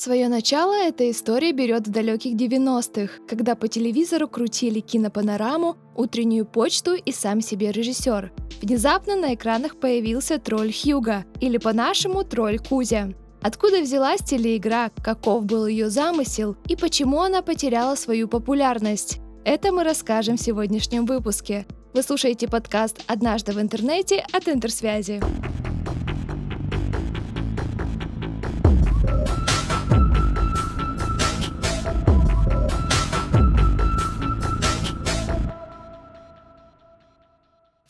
Свое начало эта история берет в далеких 90-х, когда по телевизору крутили кинопанораму, утреннюю почту и сам себе режиссер. Внезапно на экранах появился тролль Хьюга, или по-нашему тролль Кузя. Откуда взялась телеигра, каков был ее замысел и почему она потеряла свою популярность? Это мы расскажем в сегодняшнем выпуске. Вы слушаете подкаст «Однажды в интернете» от Интерсвязи.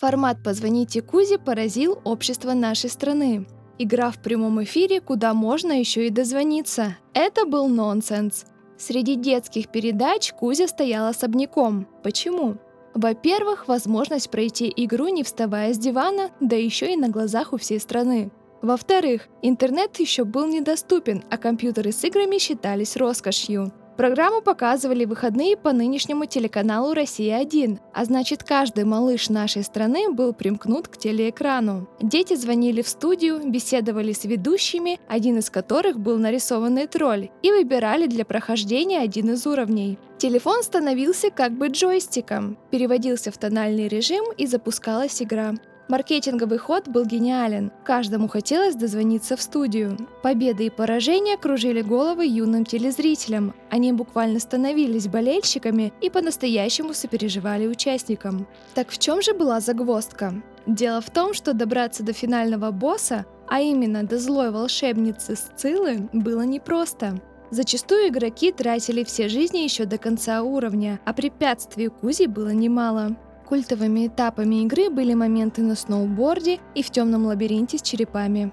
Формат «Позвоните Кузе» поразил общество нашей страны. Игра в прямом эфире, куда можно еще и дозвониться. Это был нонсенс. Среди детских передач Кузя стоял особняком. Почему? Во-первых, возможность пройти игру, не вставая с дивана, да еще и на глазах у всей страны. Во-вторых, интернет еще был недоступен, а компьютеры с играми считались роскошью. Программу показывали выходные по нынешнему телеканалу «Россия-1», а значит каждый малыш нашей страны был примкнут к телеэкрану. Дети звонили в студию, беседовали с ведущими, один из которых был нарисованный тролль, и выбирали для прохождения один из уровней. Телефон становился как бы джойстиком, переводился в тональный режим и запускалась игра. Маркетинговый ход был гениален. Каждому хотелось дозвониться в студию. Победы и поражения кружили головы юным телезрителям. Они буквально становились болельщиками и по-настоящему сопереживали участникам. Так в чем же была загвоздка? Дело в том, что добраться до финального босса, а именно до злой волшебницы Сциллы, было непросто. Зачастую игроки тратили все жизни еще до конца уровня, а препятствий Кузи было немало. Культовыми этапами игры были моменты на сноуборде и в темном лабиринте с черепами.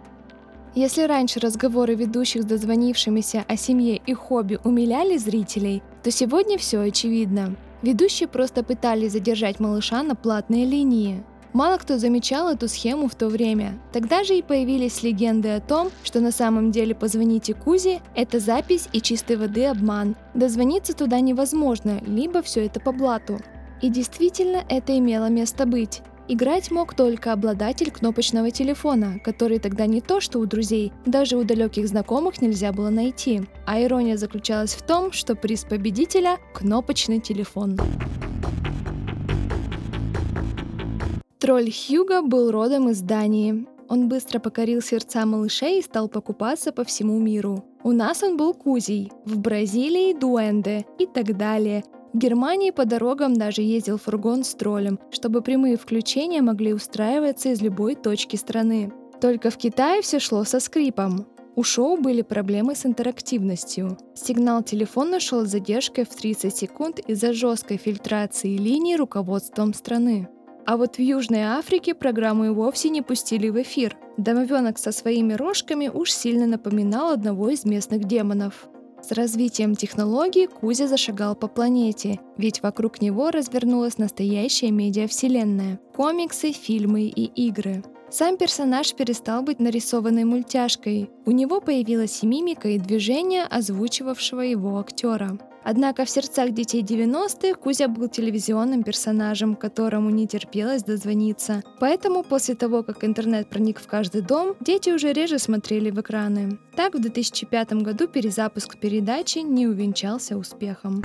Если раньше разговоры ведущих с дозвонившимися о семье и хобби умиляли зрителей, то сегодня все очевидно. Ведущие просто пытались задержать малыша на платной линии. Мало кто замечал эту схему в то время. Тогда же и появились легенды о том, что на самом деле «Позвоните Кузе» — это запись и чистой воды обман. Дозвониться туда невозможно, либо все это по блату. И действительно это имело место быть. Играть мог только обладатель кнопочного телефона, который тогда не то что у друзей, даже у далеких знакомых нельзя было найти. А ирония заключалась в том, что приз победителя – кнопочный телефон. Тролль Хьюга был родом из Дании. Он быстро покорил сердца малышей и стал покупаться по всему миру. У нас он был Кузей, в Бразилии – Дуэнде и так далее. В Германии по дорогам даже ездил фургон с троллем, чтобы прямые включения могли устраиваться из любой точки страны. Только в Китае все шло со скрипом. У шоу были проблемы с интерактивностью. Сигнал телефона шел с задержкой в 30 секунд из-за жесткой фильтрации линий руководством страны. А вот в Южной Африке программу и вовсе не пустили в эфир. Домовенок со своими рожками уж сильно напоминал одного из местных демонов. С развитием технологий Кузя зашагал по планете, ведь вокруг него развернулась настоящая медиавселенная – комиксы, фильмы и игры. Сам персонаж перестал быть нарисованной мультяшкой. У него появилась и мимика, и движение озвучивавшего его актера. Однако в сердцах детей 90-х Кузя был телевизионным персонажем, которому не терпелось дозвониться. Поэтому после того, как интернет проник в каждый дом, дети уже реже смотрели в экраны. Так, в 2005 году перезапуск передачи не увенчался успехом.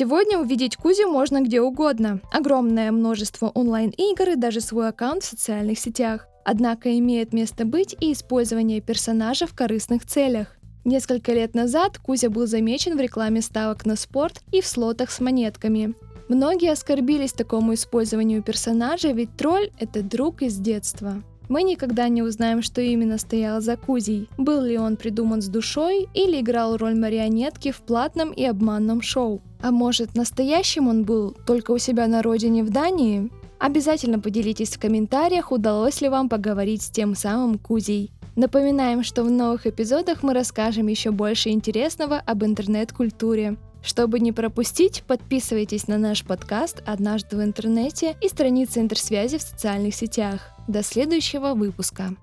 Сегодня увидеть Кузю можно где угодно. Огромное множество онлайн-игр и даже свой аккаунт в социальных сетях. Однако имеет место быть и использование персонажа в корыстных целях. Несколько лет назад Кузя был замечен в рекламе ставок на спорт и в слотах с монетками. Многие оскорбились такому использованию персонажа, ведь тролль – это друг из детства. Мы никогда не узнаем, что именно стояло за Кузей. Был ли он придуман с душой или играл роль марионетки в платном и обманном шоу. А может, настоящим он был только у себя на родине в Дании? Обязательно поделитесь в комментариях, удалось ли вам поговорить с тем самым Кузей. Напоминаем, что в новых эпизодах мы расскажем еще больше интересного об интернет-культуре. Чтобы не пропустить, подписывайтесь на наш подкаст «Однажды в интернете» и страницы интерсвязи в социальных сетях. До следующего выпуска.